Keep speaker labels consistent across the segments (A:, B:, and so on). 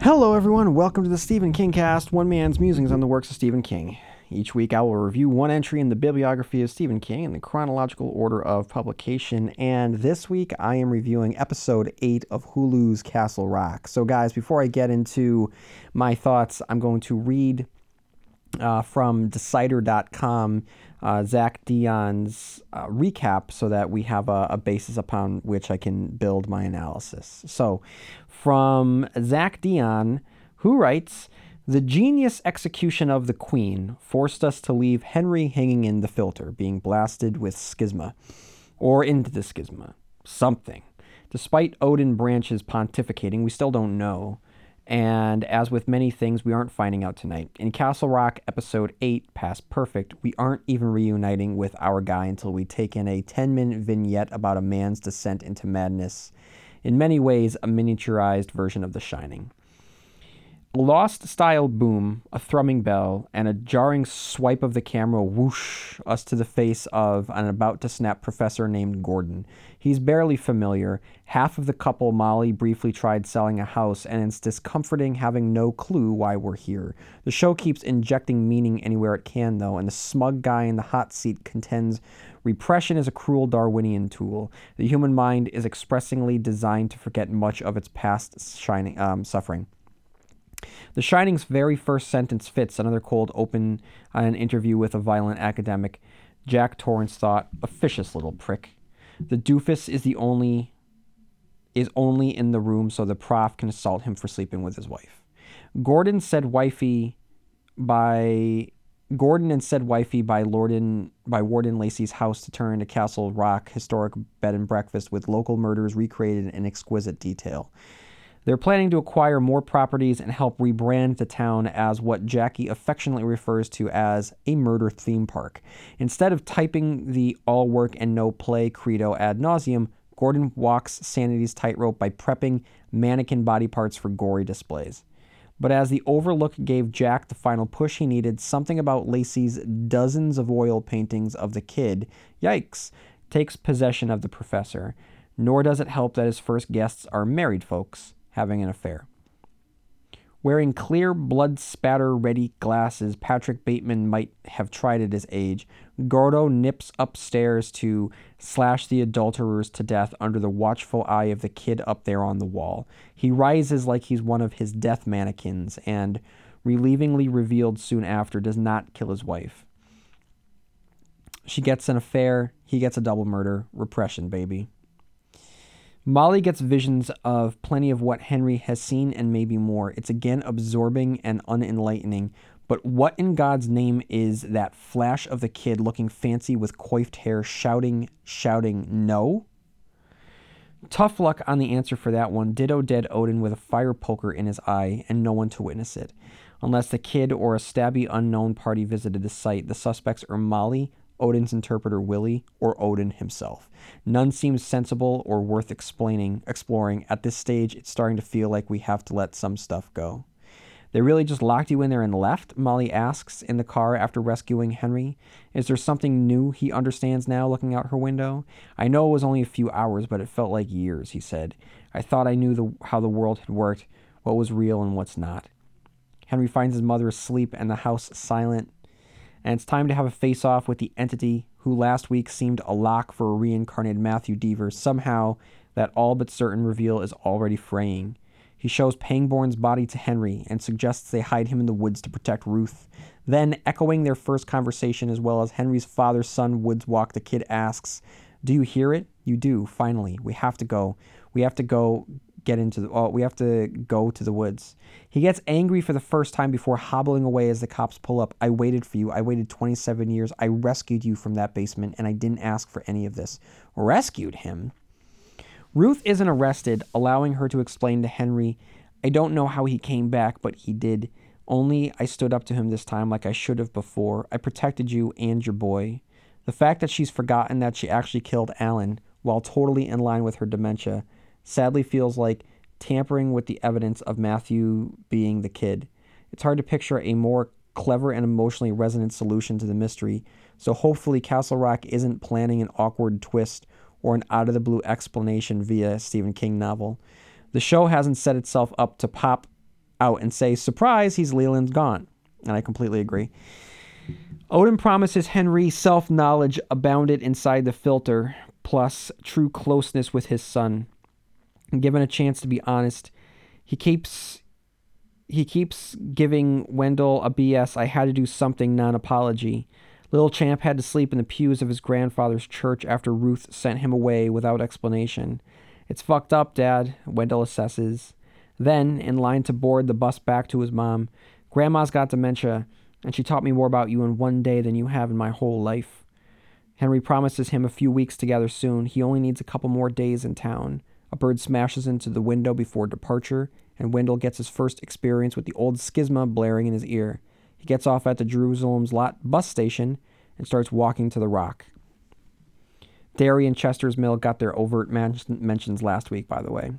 A: Hello, everyone. Welcome to the Stephen King Cast, one man's musings on the works of Stephen King. Each week, I will review one entry in the bibliography of Stephen King in the chronological order of publication. And this week, I am reviewing episode 8 of Hulu's Castle Rock. So, guys, before I get into my thoughts, I'm going to read uh, from Decider.com uh, Zach Dionne's uh, recap so that we have a, a, basis upon which I can build my analysis. So, from Zach Dionne, who writes, the genius execution of the Queen forced us to leave Henry hanging in the filter, being blasted with schisma, or into the schisma. Something. Despite Odin Branch's pontificating, we still don't know. And as with many things, we aren't finding out tonight. In Castle Rock, episode 8, Past Perfect, we aren't even reuniting with our guy until we take in a 10 minute vignette about a man's descent into madness. In many ways, a miniaturized version of The Shining. Lost style boom, a thrumming bell, and a jarring swipe of the camera whoosh us to the face of an about to snap professor named Gordon. He's barely familiar. Half of the couple Molly briefly tried selling a house, and it's discomforting having no clue why we're here. The show keeps injecting meaning anywhere it can, though, and the smug guy in the hot seat contends repression is a cruel Darwinian tool. The human mind is expressingly designed to forget much of its past shining, um, suffering. The Shining's very first sentence fits another cold open on an interview with a violent academic. Jack Torrance thought, officious little prick. The doofus is the only is only in the room so the prof can assault him for sleeping with his wife. Gordon said wifey by Gordon and said wifey by Lorden by Warden Lacey's house to turn into Castle Rock historic bed and breakfast with local murders recreated in exquisite detail. They're planning to acquire more properties and help rebrand the town as what Jackie affectionately refers to as a murder theme park. Instead of typing the all work and no play credo ad nauseum, Gordon walks Sanity's tightrope by prepping mannequin body parts for gory displays. But as the overlook gave Jack the final push he needed, something about Lacey's dozens of oil paintings of the kid, yikes, takes possession of the professor. Nor does it help that his first guests are married folks having an affair. Wearing clear, blood spatter ready glasses, Patrick Bateman might have tried at his age. Gordo nips upstairs to slash the adulterers to death under the watchful eye of the kid up there on the wall. He rises like he's one of his death mannequins, and, relievingly revealed soon after, does not kill his wife. She gets an affair, he gets a double murder. Repression, baby. Molly gets visions of plenty of what Henry has seen and maybe more. It's again absorbing and unenlightening. But what in God's name is that flash of the kid looking fancy with coiffed hair shouting, shouting, no? Tough luck on the answer for that one. Ditto dead Odin with a fire poker in his eye and no one to witness it. Unless the kid or a stabby unknown party visited the site, the suspects are Molly, Odin's interpreter Willie, or Odin himself. None seems sensible or worth explaining, exploring. At this stage, it's starting to feel like we have to let some stuff go. They really just locked you in there and left? Molly asks in the car after rescuing Henry. Is there something new he understands now looking out her window? I know it was only a few hours, but it felt like years, he said. I thought I knew the, how the world had worked, what was real and what's not. Henry finds his mother asleep and the house silent and it's time to have a face off with the entity who last week seemed a lock for a reincarnated Matthew Deaver. Somehow, that all but certain reveal is already fraying. He shows Pangborn's body to Henry and suggests they hide him in the woods to protect Ruth. Then, echoing their first conversation as well as Henry's father son woods walk, the kid asks, Do you hear it? You do, finally. We have to go. We have to go get into the oh, we have to go to the woods. He gets angry for the first time before hobbling away as the cops pull up. I waited for you. I waited 27 years. I rescued you from that basement and I didn't ask for any of this. Rescued him. Ruth isn't arrested, allowing her to explain to Henry, I don't know how he came back, but he did. Only I stood up to him this time like I should have before. I protected you and your boy. The fact that she's forgotten that she actually killed Alan, while totally in line with her dementia, sadly feels like tampering with the evidence of Matthew being the kid. It's hard to picture a more clever and emotionally resonant solution to the mystery, so hopefully Castle Rock isn't planning an awkward twist or an out of the blue explanation via Stephen King novel. The show hasn't set itself up to pop out and say, Surprise, he's Leland Gaunt. And I completely agree. Odin promises Henry self knowledge abounded inside the filter, plus true closeness with his son. Given a chance to be honest, he keeps he keeps giving Wendell a BS I had to do something non apology. Little Champ had to sleep in the pews of his grandfather's church after Ruth sent him away without explanation. It's fucked up, Dad, Wendell assesses. Then, in line to board the bus back to his mom, Grandma's got dementia, and she taught me more about you in one day than you have in my whole life. Henry promises him a few weeks together soon. He only needs a couple more days in town. A bird smashes into the window before departure, and Wendell gets his first experience with the old schisma blaring in his ear. He gets off at the Jerusalem's lot bus station and starts walking to the rock. Derry and Chester's Mill got their overt man- mentions last week, by the way.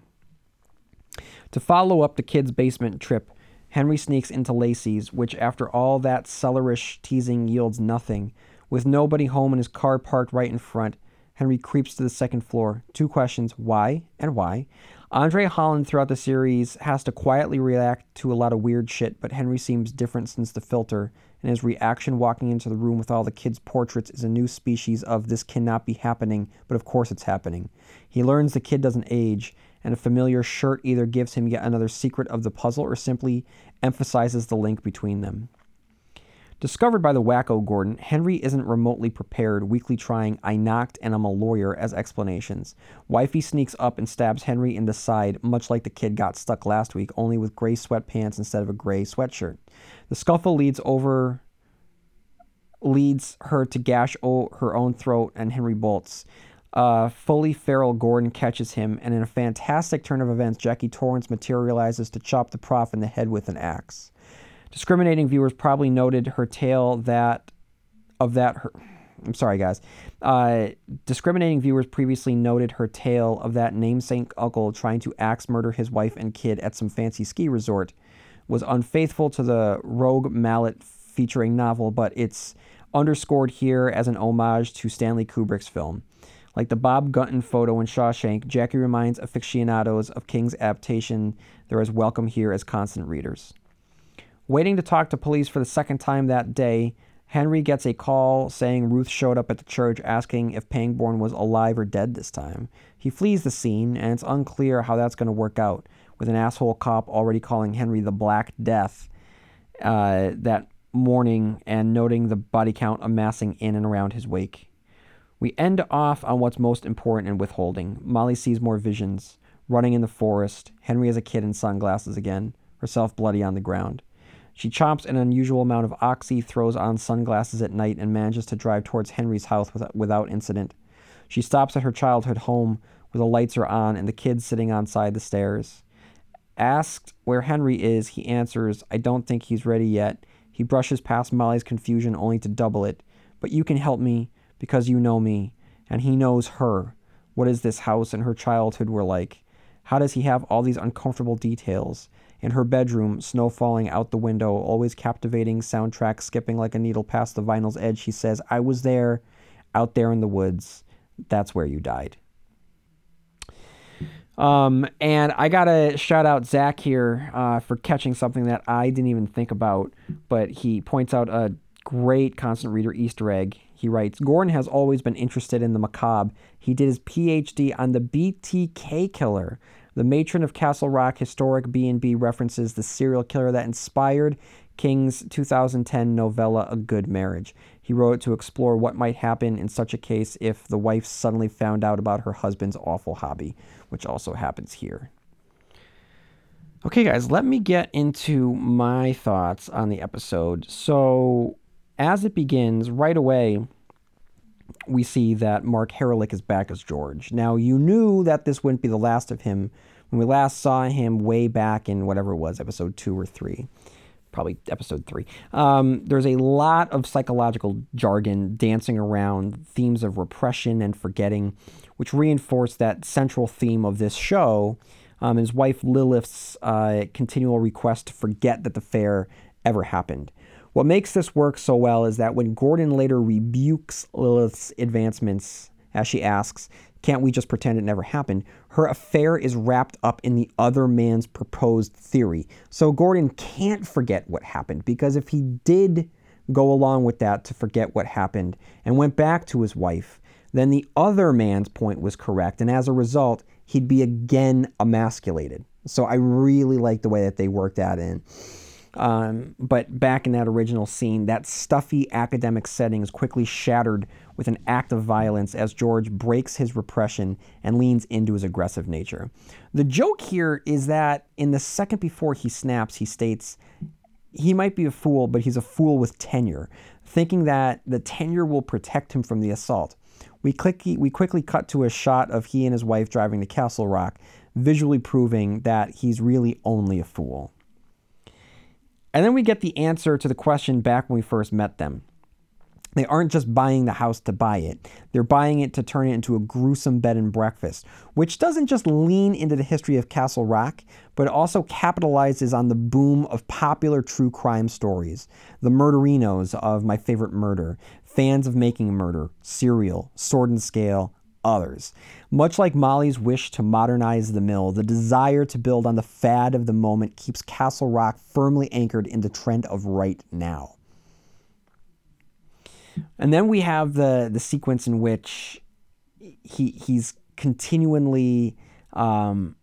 A: To follow up the kids' basement trip, Henry sneaks into Lacey's, which, after all that cellarish teasing, yields nothing. With nobody home and his car parked right in front, Henry creeps to the second floor. Two questions why and why? Andre Holland throughout the series has to quietly react to a lot of weird shit, but Henry seems different since the filter, and his reaction walking into the room with all the kids' portraits is a new species of this cannot be happening, but of course it's happening. He learns the kid doesn't age, and a familiar shirt either gives him yet another secret of the puzzle or simply emphasizes the link between them. Discovered by the wacko Gordon, Henry isn't remotely prepared, weakly trying I knocked and I'm a lawyer as explanations. Wifey sneaks up and stabs Henry in the side, much like the kid got stuck last week, only with gray sweatpants instead of a gray sweatshirt. The scuffle leads over leads her to gash o- her own throat and Henry bolts. Uh, fully feral Gordon catches him, and in a fantastic turn of events, Jackie Torrance materializes to chop the prof in the head with an axe. Discriminating viewers probably noted her tale that of that her I'm sorry guys. Uh, discriminating viewers previously noted her tale of that namesake uncle trying to axe murder his wife and kid at some fancy ski resort was unfaithful to the Roque Mallet featuring novel, but it's underscored here as an homage to Stanley Kubrick's film. Like the Bob Gunton photo in Shawshank, Jackie reminds aficionados of King's adaptation they're as welcome here as constant readers. Waiting to talk to police for the second time that day, Henry gets a call saying Ruth showed up at the church asking if Pangborn was alive or dead this time. He flees the scene, and it's unclear how that's going to work out, with an asshole cop already calling Henry the Black Death uh, that morning and noting the body count amassing in and around his wake. We end off on what's most important in withholding. Molly sees more visions, running in the forest, Henry as a kid in sunglasses again, herself bloody on the ground. She chomps an unusual amount of oxy, throws on sunglasses at night, and manages to drive towards Henry's house without incident. She stops at her childhood home where the lights are on and the kids sitting outside the stairs. Asked where Henry is, he answers, I don't think he's ready yet. He brushes past Molly's confusion only to double it. But you can help me because you know me, and he knows her. What is this house and her childhood were like? How does he have all these uncomfortable details? In her bedroom, snow falling out the window, always captivating soundtrack skipping like a needle past the vinyl's edge, she says, I was there, out there in the woods. That's where you died. Um, and I gotta shout out Zach here uh, for catching something that I didn't even think about, but he points out a great constant reader Easter egg. He writes, Gordon has always been interested in the macabre. He did his PhD on the BTK killer, the matron of Castle Rock historic B&B references the serial killer that inspired King's 2010 novella A Good Marriage. He wrote it to explore what might happen in such a case if the wife suddenly found out about her husband's awful hobby, which also happens here. Okay, guys, let me get into my thoughts on the episode. So, as it begins, right away, we see that Mark Harelik is back as George. Now, you knew that this wouldn't be the last of him when we last saw him way back in whatever it was, episode two or three. Probably episode three. Um, there's a lot of psychological jargon dancing around themes of repression and forgetting, which reinforce that central theme of this show. Um, his wife Lilith's uh, continual request to forget that the fair ever happened. What makes this work so well is that when Gordon later rebukes Lilith's advancements, as she asks, Can't we just pretend it never happened? Her affair is wrapped up in the other man's proposed theory. So Gordon can't forget what happened because if he did go along with that to forget what happened and went back to his wife, then the other man's point was correct. And as a result, he'd be again emasculated. So I really like the way that they worked that in. Um, but back in that original scene, that stuffy academic setting is quickly shattered with an act of violence as George breaks his repression and leans into his aggressive nature. The joke here is that in the second before he snaps, he states, he might be a fool, but he's a fool with tenure, thinking that the tenure will protect him from the assault. We, quickly, we quickly cut to a shot of he and his wife driving to Castle Rock, visually proving that he's really only a fool. And then we get the answer to the question back when we first met them. They aren't just buying the house to buy it. They're buying it to turn it into a gruesome bed and breakfast, which doesn't just lean into the history of Castle Rock, but also capitalizes on the boom of popular true crime stories. The murderinos of My Favorite Murder, fans of Making a Murder, Serial, Sword and Scale, others. Much like Molly's wish to modernize the mill, the desire to build on the fad of the moment keeps Castle Rock firmly anchored in the trend of right now. And then we have the the sequence in which he he's continually um,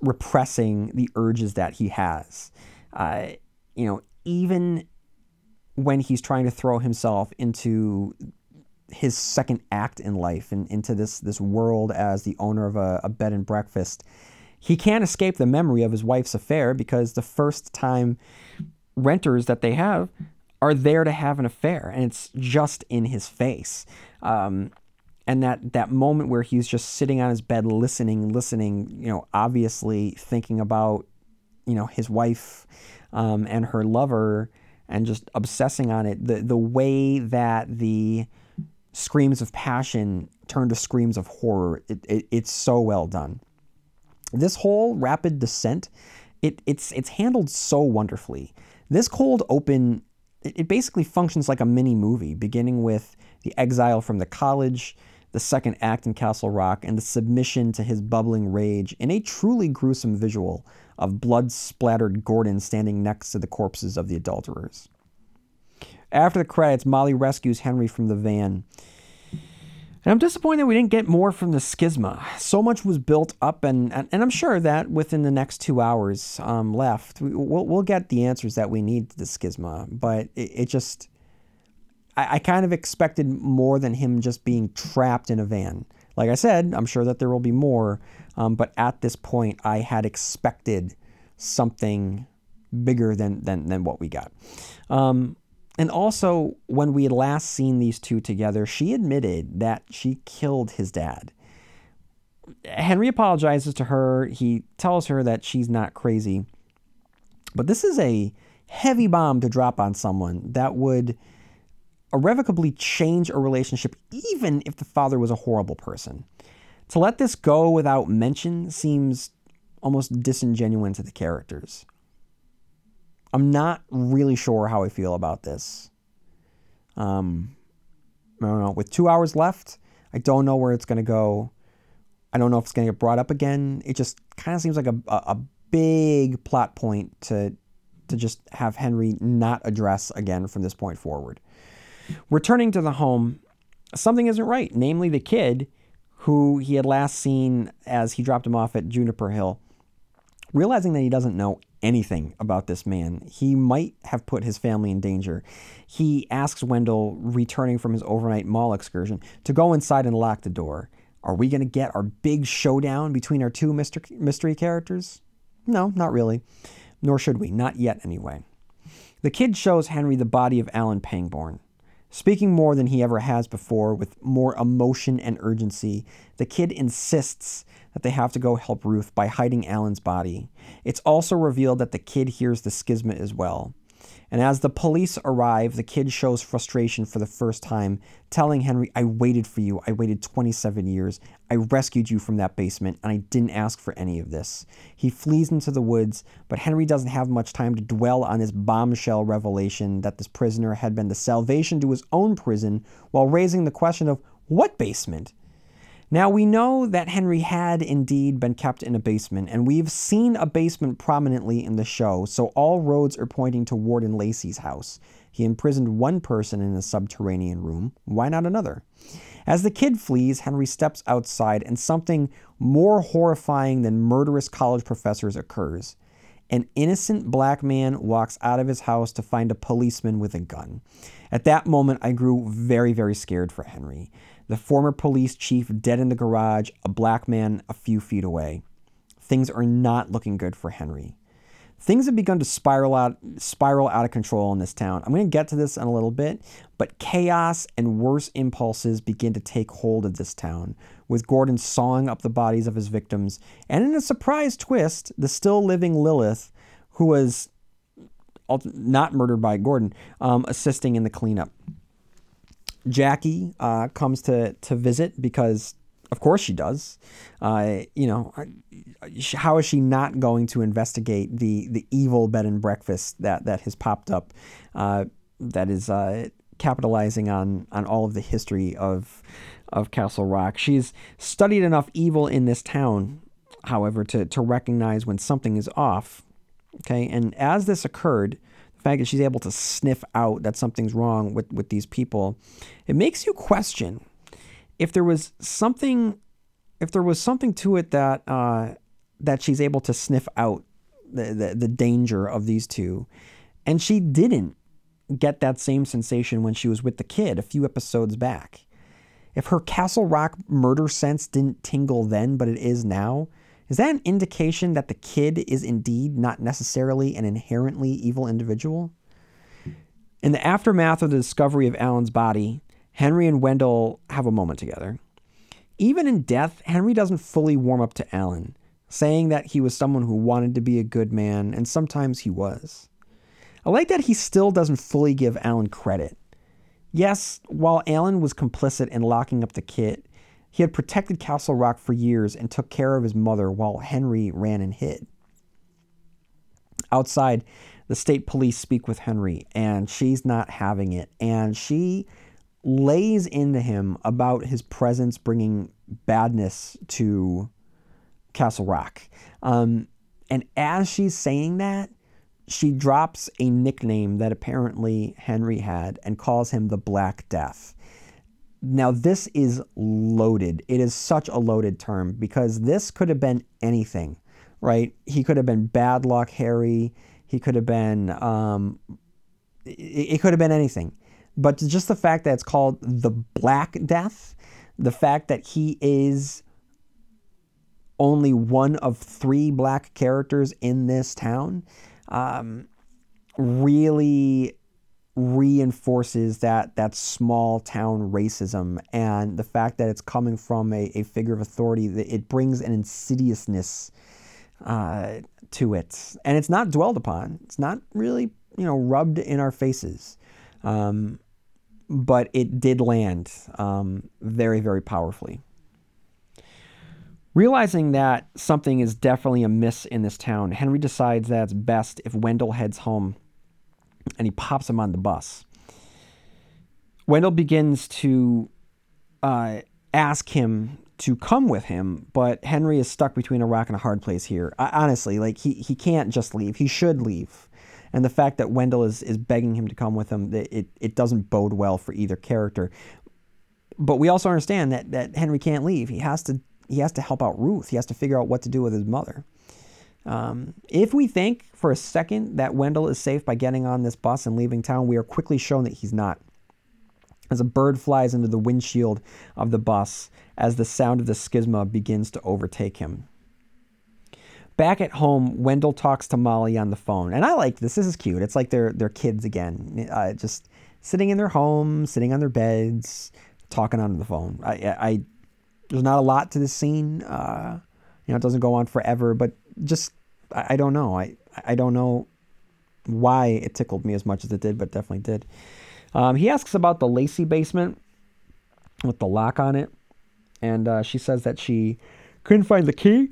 A: repressing the urges that he has. Uh, you know, even when he's trying to throw himself into his second act in life and into this this world as the owner of a, a bed and breakfast, he can't escape the memory of his wife's affair because the first time renters that they have are there to have an affair, and it's just in his face. Um, and that that moment where he's just sitting on his bed, listening, listening, you know, obviously thinking about, you know, his wife um, and her lover, and just obsessing on it. The the way that the screams of passion turn to screams of horror, it, it, it's so well done. This whole rapid descent, it, it's it's handled so wonderfully. This cold open it basically functions like a mini movie, beginning with the exile from the college, the second act in Castle Rock, and the submission to his bubbling rage in a truly gruesome visual of blood splattered Gordon standing next to the corpses of the adulterers. After the credits, Molly rescues Henry from the van and I'm disappointed we didn't get more from the schisma. So much was built up, and, and, and I'm sure that within the next two hours um, left, we, will we'll get the answers that we need to the schisma. But it, it just, I, I kind of expected more than him just being trapped in a van. Like I said, I'm sure that there will be more, um, but at this point, I had expected something bigger than than, than what we got. Um, and also, when we had last seen these two together, she admitted that she killed his dad. Henry apologizes to her. He tells her that she's not crazy. But this is a heavy bomb to drop on someone that would irrevocably change a relationship, even if the father was a horrible person. To let this go without mention seems almost disingenuous to the characters. I'm not really sure how I feel about this. Um, I don't know. With two hours left, I don't know where it's going to go. I don't know if it's going to get brought up again. It just kind of seems like a, a, a big plot point to to just have Henry not address again from this point forward. Returning to the home, something isn't right. Namely, the kid who he had last seen as he dropped him off at Juniper Hill, realizing that he doesn't know anything about this man. He might have put his family in danger. He asks Wendell, returning from his overnight mall excursion, to go inside and lock the door. Are we going to get our big showdown between our two mystery characters? No, not really. Nor should we. Not yet, anyway. The kid shows Henry the body of Alan Pangborn. Speaking more than he ever has before, with more emotion and urgency, the kid insists that they have to go help Ruth by hiding Alan's body. It's also revealed that the kid hears the schisma as well. And as the police arrive, the kid shows frustration for the first time, telling Henry, I waited for you. I waited 27 years. I rescued you from that basement, and I didn't ask for any of this. He flees into the woods, but Henry doesn't have much time to dwell on his bombshell revelation that this prisoner had been the salvation to his own prison while raising the question of what basement? Now, we know that Henry had indeed been kept in a basement, and we've seen a basement prominently in the show, so all roads are pointing to Warden Lacey's house. He imprisoned one person in a subterranean room. Why not another? As the kid flees, Henry steps outside, and something more horrifying than murderous college professors occurs. An innocent black man walks out of his house to find a policeman with a gun. At that moment, I grew very, very scared for Henry the former police chief dead in the garage, a black man a few feet away. Things are not looking good for Henry. Things have begun to spiral out spiral out of control in this town. I'm going to get to this in a little bit, but chaos and worse impulses begin to take hold of this town, with Gordon sawing up the bodies of his victims, and in a surprise twist, the still living Lilith, who was not murdered by Gordon, um, assisting in the cleanup. Jackie uh, comes to to visit because, of course, she does. Uh, you know, how is she not going to investigate the the evil bed and breakfast that that has popped up, uh, that is uh, capitalizing on on all of the history of of Castle Rock? She's studied enough evil in this town, however, to to recognize when something is off. Okay, and as this occurred fact that she's able to sniff out that something's wrong with, with these people, it makes you question if there was something, if there was something to it that uh, that she's able to sniff out the, the, the danger of these two, and she didn't get that same sensation when she was with the kid a few episodes back. If her Castle Rock murder sense didn't tingle then, but it is now, is that an indication that the kid is indeed not necessarily an inherently evil individual? In the aftermath of the discovery of Alan's body, Henry and Wendell have a moment together. Even in death, Henry doesn't fully warm up to Alan, saying that he was someone who wanted to be a good man, and sometimes he was. I like that he still doesn't fully give Alan credit. Yes, while Alan was complicit in locking up the kid, he had protected Castle Rock for years and took care of his mother while Henry ran and hid. Outside, the state police speak with Henry, and she's not having it. And she lays into him about his presence bringing badness to Castle Rock. Um, and as she's saying that, she drops a nickname that apparently Henry had and calls him the Black Death. Now, this is loaded. It is such a loaded term because this could have been anything, right? He could have been Bad Luck Harry. He could have been, um, it, it could have been anything. But just the fact that it's called the Black Death, the fact that he is only one of three black characters in this town, um, really reinforces that that small town racism and the fact that it's coming from a, a figure of authority that it brings an insidiousness uh, to it. And it's not dwelled upon. It's not really you know rubbed in our faces. Um, but it did land um, very very powerfully. Realizing that something is definitely amiss in this town, Henry decides that it's best if Wendell heads home and he pops him on the bus. Wendell begins to uh, ask him to come with him, but Henry is stuck between a rock and a hard place here. I, honestly, like he he can't just leave. He should leave. And the fact that Wendell is, is begging him to come with him, it, it doesn't bode well for either character. But we also understand that, that Henry can't leave. He has to he has to help out Ruth. He has to figure out what to do with his mother. Um, if we think for a second that Wendell is safe by getting on this bus and leaving town, we are quickly shown that he's not. As a bird flies into the windshield of the bus as the sound of the schisma begins to overtake him. Back at home, Wendell talks to Molly on the phone, and I like this. This is cute. It's like they're they're kids again, uh, just sitting in their home, sitting on their beds, talking on the phone. I, I there's not a lot to this scene. Uh, you know, it doesn't go on forever, but just I, I don't know. I I don't know why it tickled me as much as it did, but definitely did. Um, he asks about the Lacey basement with the lock on it, and uh, she says that she couldn't find the key,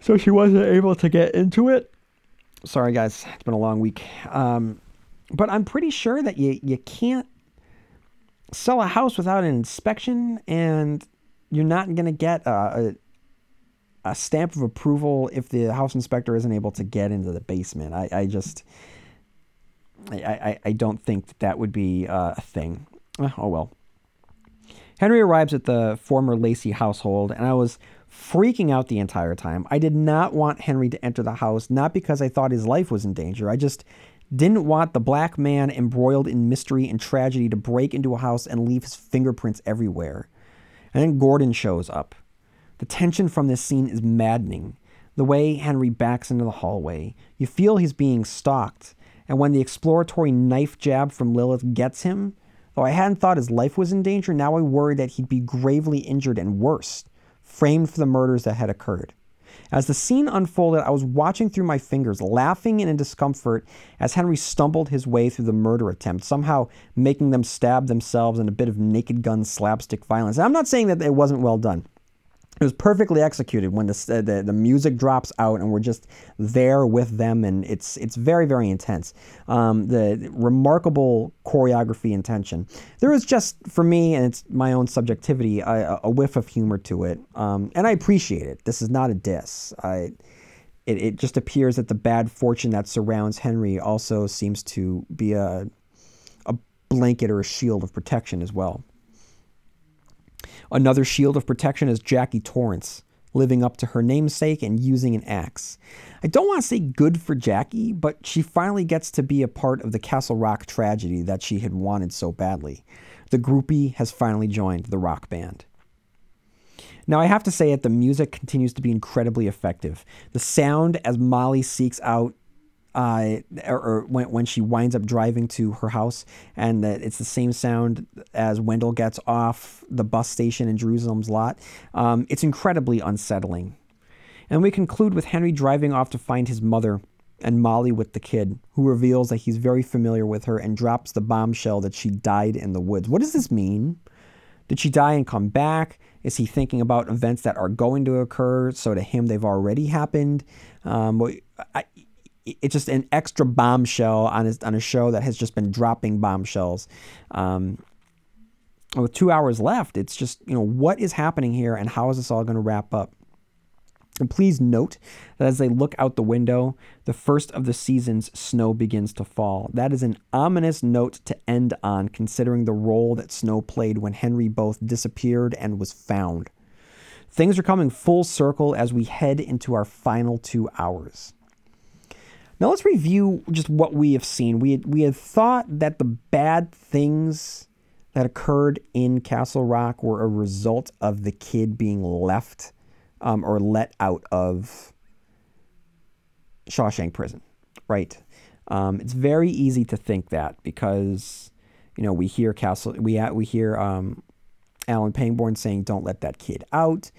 A: so she wasn't able to get into it. Sorry, guys, it's been a long week. Um, but I'm pretty sure that you you can't sell a house without an inspection, and you're not going to get a, a, stamp of approval if the house inspector isn't able to get into the basement. I, I just, I, I, I don't think that, that would be uh, a thing. Oh well. Henry arrives at the former Lacey household, and I was freaking out the entire time. I did not want Henry to enter the house, not because I thought his life was in danger. I just didn't want the black man embroiled in mystery and tragedy to break into a house and leave his fingerprints everywhere. And then Gordon shows up. The tension from this scene is maddening. The way Henry backs into the hallway, you feel he's being stalked. And when the exploratory knife jab from Lilith gets him, though I hadn't thought his life was in danger, now I worried that he'd be gravely injured and worse, framed for the murders that had occurred. As the scene unfolded, I was watching through my fingers, laughing and in discomfort as Henry stumbled his way through the murder attempt, somehow making them stab themselves in a bit of naked gun slapstick violence. And I'm not saying that it wasn't well done. It was perfectly executed when the, the, the music drops out and we're just there with them, and it's it's very very intense. Um, the remarkable choreography and tension. There is just for me, and it's my own subjectivity, a, a whiff of humor to it, um, and I appreciate it. This is not a diss. I, it, it just appears that the bad fortune that surrounds Henry also seems to be a a blanket or a shield of protection as well. Another shield of protection is Jackie Torrance, living up to her namesake and using an axe. I don't want to say good for Jackie, but she finally gets to be a part of the Castle Rock tragedy that she had wanted so badly. The groupie has finally joined the rock band. Now, I have to say that the music continues to be incredibly effective. The sound as Molly seeks out uh, or, or, when, when she winds up driving to her house, and that it's the same sound as Wendell gets off the bus station in Jerusalem's lot. Um, it's incredibly unsettling. And we conclude with Henry driving off to find his mother and Molly with the kid, who reveals that he's very familiar with her and drops the bombshell that she died in the woods. What does this mean? Did she die and come back? Is he thinking about events that are going to occur? So to him, they've already happened. Um, I, it's just an extra bombshell on his, on a show that has just been dropping bombshells. Um, with two hours left, it's just you know what is happening here and how is this all going to wrap up. And please note that as they look out the window, the first of the season's snow begins to fall. That is an ominous note to end on, considering the role that snow played when Henry both disappeared and was found. Things are coming full circle as we head into our final two hours. Now let's review just what we have seen. We had, we had thought that the bad things that occurred in Castle Rock were a result of the kid being left um, or let out of Shawshank Prison, right? Um, it's very easy to think that because you know we hear Castle we we hear um, Alan Pangborn saying, "Don't let that kid out."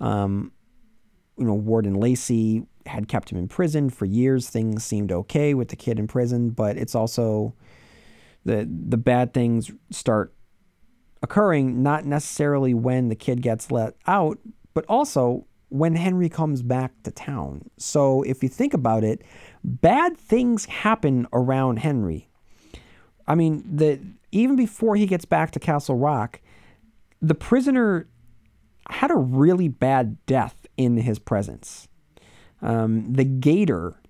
A: Um, you know, Warden Lacey had kept him in prison for years. Things seemed okay with the kid in prison, but it's also the the bad things start occurring not necessarily when the kid gets let out, but also when Henry comes back to town. So if you think about it, bad things happen around Henry. I mean, the even before he gets back to Castle Rock, the prisoner had a really bad death in his presence. Um, the gator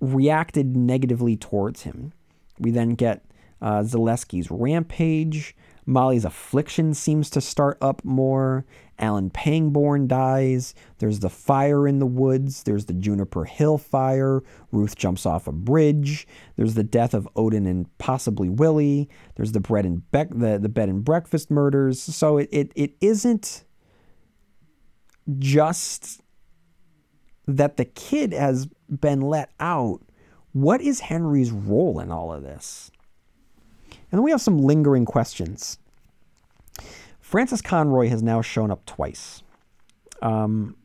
A: reacted negatively towards him. We then get uh, Zalewski's rampage. Molly's affliction seems to start up more. Alan Pangborn dies. There's the fire in the woods. There's the Juniper Hill fire. Ruth jumps off a bridge. There's the death of Odin and possibly Willie. There's the bread and the, the bed and breakfast murders. So it, it, it isn't just that the kid has been let out, what is Henry's role in all of this? And then we have some lingering questions. Frances Conroy has now shown up twice. Um,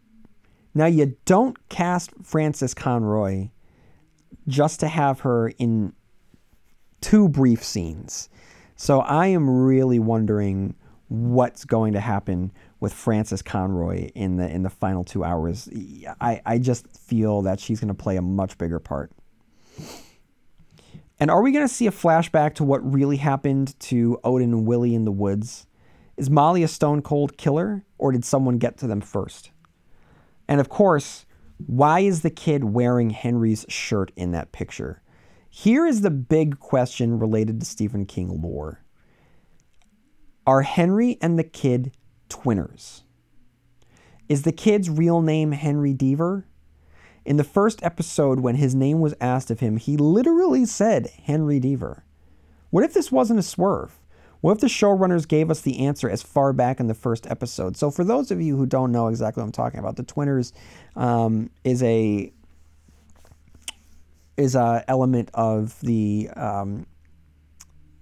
A: now, you don't cast Frances Conroy just to have her in two brief scenes. So I am really wondering what's going to happen with Frances Conroy in the in the final two hours. I, I just feel that she's going to play a much bigger part. And are we going to see a flashback to what really happened to Odin and Willie in the woods? Is Molly a stone cold killer, or did someone get to them first? And of course, why is the kid wearing Henry's shirt in that picture? Here is the big question related to Stephen King lore Are Henry and the kid twinners? Is the kid's real name Henry Deaver? In the first episode, when his name was asked of him, he literally said Henry Deaver. What if this wasn't a swerve? What if the showrunners gave us the answer as far back in the first episode? So, for those of you who don't know exactly what I'm talking about, the Twinners um, is a is a element of the um,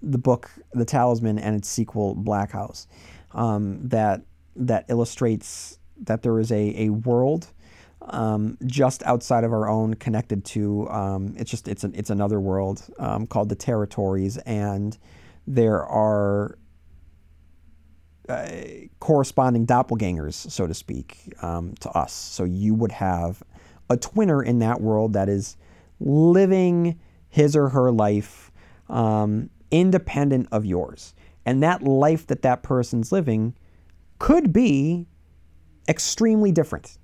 A: the book The Talisman and its sequel Black House um, that that illustrates that there is a, a world um, just outside of our own, connected to um, it's just it's an, it's another world um, called the Territories, and there are uh, corresponding doppelgangers, so to speak, um, to us. So you would have a twinner in that world that is living his or her life um, independent of yours. And that life that that person's living could be extremely different.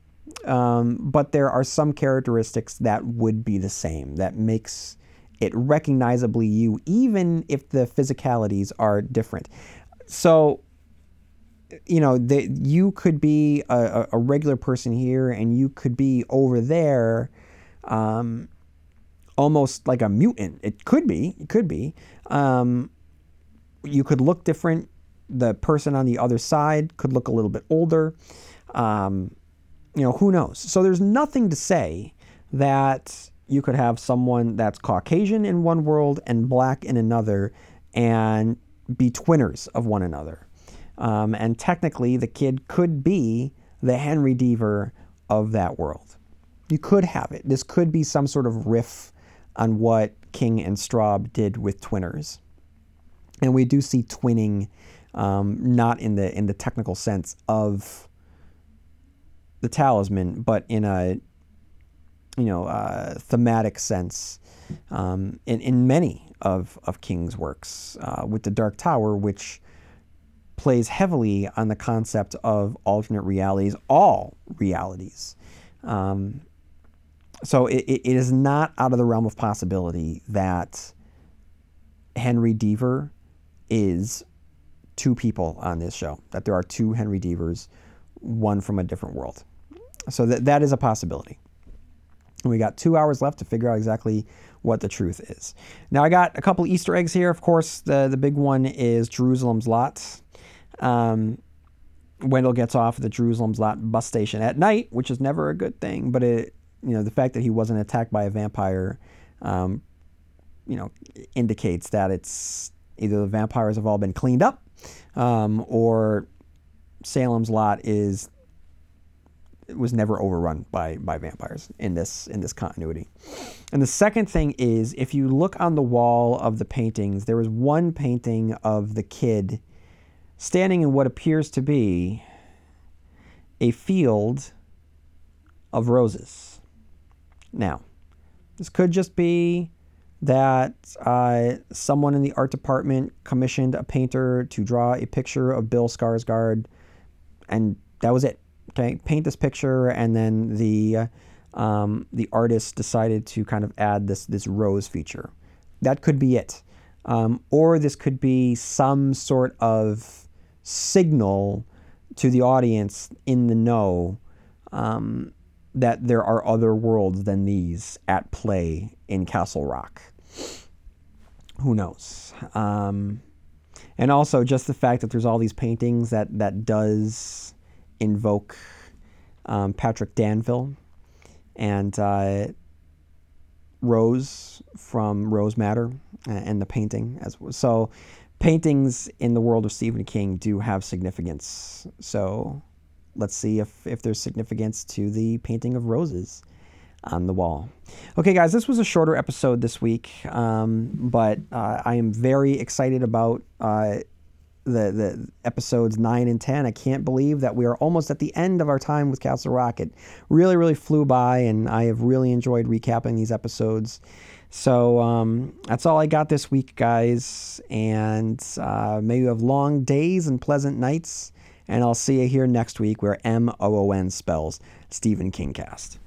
A: Um, but there are some characteristics that would be the same, that makes it recognizably you, even if the physicalities are different. So, you know, the, you could be a, a, regular person here and you could be over there. Um, almost like a mutant. It could be. It could be. Um, you could look different. The person on the other side could look a little bit older. Um, you know, who knows? So there's nothing to say that you could have someone that's Caucasian in one world and black in another and be twinners of one another. Um, and technically, the kid could be the Henry Deaver of that world. You could have it. This could be some sort of riff on what King and Straub did with Twinners. And we do see twinning, um, not in the in the technical sense of the talisman, but in a you know uh, thematic sense um, in in many of of King's works, uh, with the Dark Tower, which plays heavily on the concept of alternate realities, all realities. Um, so it, it is not out of the realm of possibility that Henry Deaver is two people on this show, that there are two Henry Deavers, one from a different world. So that, that is a possibility. And we got two hours left to figure out exactly what the truth is. Now, I got a couple Easter eggs here. Of course, the, the big one is Jerusalem's Lot. Um, Wendell gets off at the Jerusalem's Lot bus station at night, which is never a good thing, but it you know, the fact that he wasn't attacked by a vampire, um, you know, indicates that it's either the vampires have all been cleaned up, um, or Salem's Lot is was never overrun by by vampires in this in this continuity. And the second thing is if you look on the wall of the paintings, there is one painting of the kid standing in what appears to be a field of roses. Now, this could just be that uh, someone in the art department commissioned a painter to draw a picture of Bill Skarsgård, and that was it. Okay, paint this picture, and then the uh, um, the artist decided to kind of add this this rose feature. That could be it, um, or this could be some sort of signal to the audience in the know um, that there are other worlds than these at play in Castle Rock. Who knows? Um, and also just the fact that there's all these paintings that that does invoke um, Patrick Danville and uh, Rose from Rose Madder and the painting as well. So paintings in the world of Stephen King do have significance. So let's see if, if there's significance to the painting of roses on the wall. Okay, guys, this was a shorter episode this week, um, but uh, I am very excited about uh, the the episodes nine and ten. I can't believe that we are almost at the end of our time with Castle Rock. It really, really flew by, and I have really enjoyed recapping these episodes. So um, that's all I got this week, guys. And uh, may you have long days and pleasant nights. And I'll see you here next week where M O O N spells Stephen King cast.